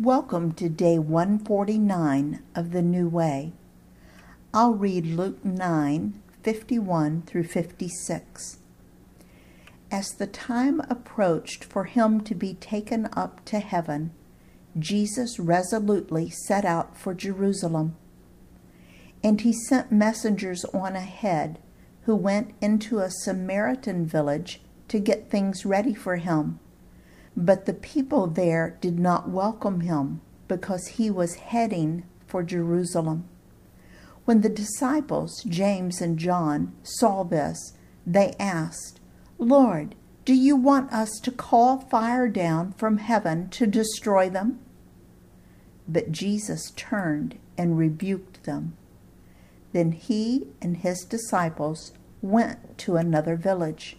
Welcome to day 149 of the New Way. I'll read Luke 9 51 through 56. As the time approached for him to be taken up to heaven, Jesus resolutely set out for Jerusalem. And he sent messengers on ahead who went into a Samaritan village to get things ready for him. But the people there did not welcome him because he was heading for Jerusalem. When the disciples, James and John, saw this, they asked, Lord, do you want us to call fire down from heaven to destroy them? But Jesus turned and rebuked them. Then he and his disciples went to another village.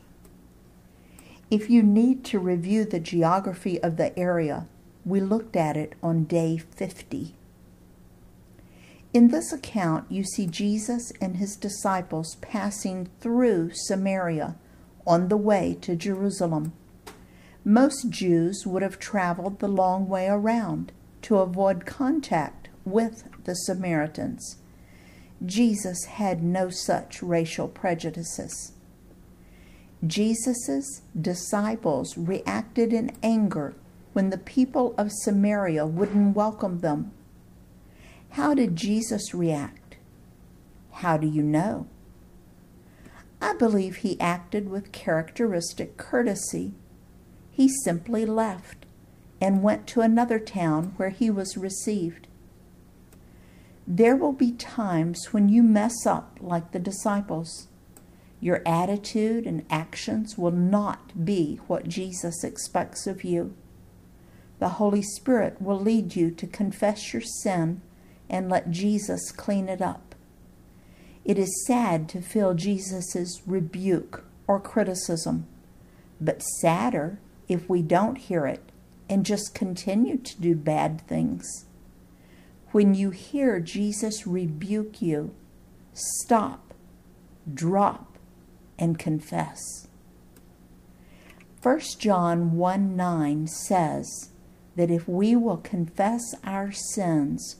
If you need to review the geography of the area, we looked at it on day 50. In this account, you see Jesus and his disciples passing through Samaria on the way to Jerusalem. Most Jews would have traveled the long way around to avoid contact with the Samaritans. Jesus had no such racial prejudices. Jesus' disciples reacted in anger when the people of Samaria wouldn't welcome them. How did Jesus react? How do you know? I believe he acted with characteristic courtesy. He simply left and went to another town where he was received. There will be times when you mess up like the disciples. Your attitude and actions will not be what Jesus expects of you. The Holy Spirit will lead you to confess your sin and let Jesus clean it up. It is sad to feel Jesus' rebuke or criticism, but sadder if we don't hear it and just continue to do bad things. When you hear Jesus rebuke you, stop, drop, and confess. 1 John 1 9 says that if we will confess our sins,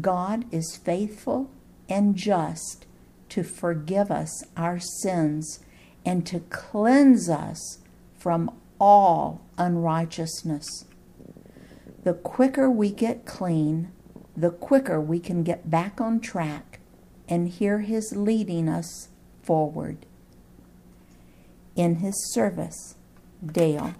God is faithful and just to forgive us our sins and to cleanse us from all unrighteousness. The quicker we get clean, the quicker we can get back on track and hear His leading us forward in his service, Dale.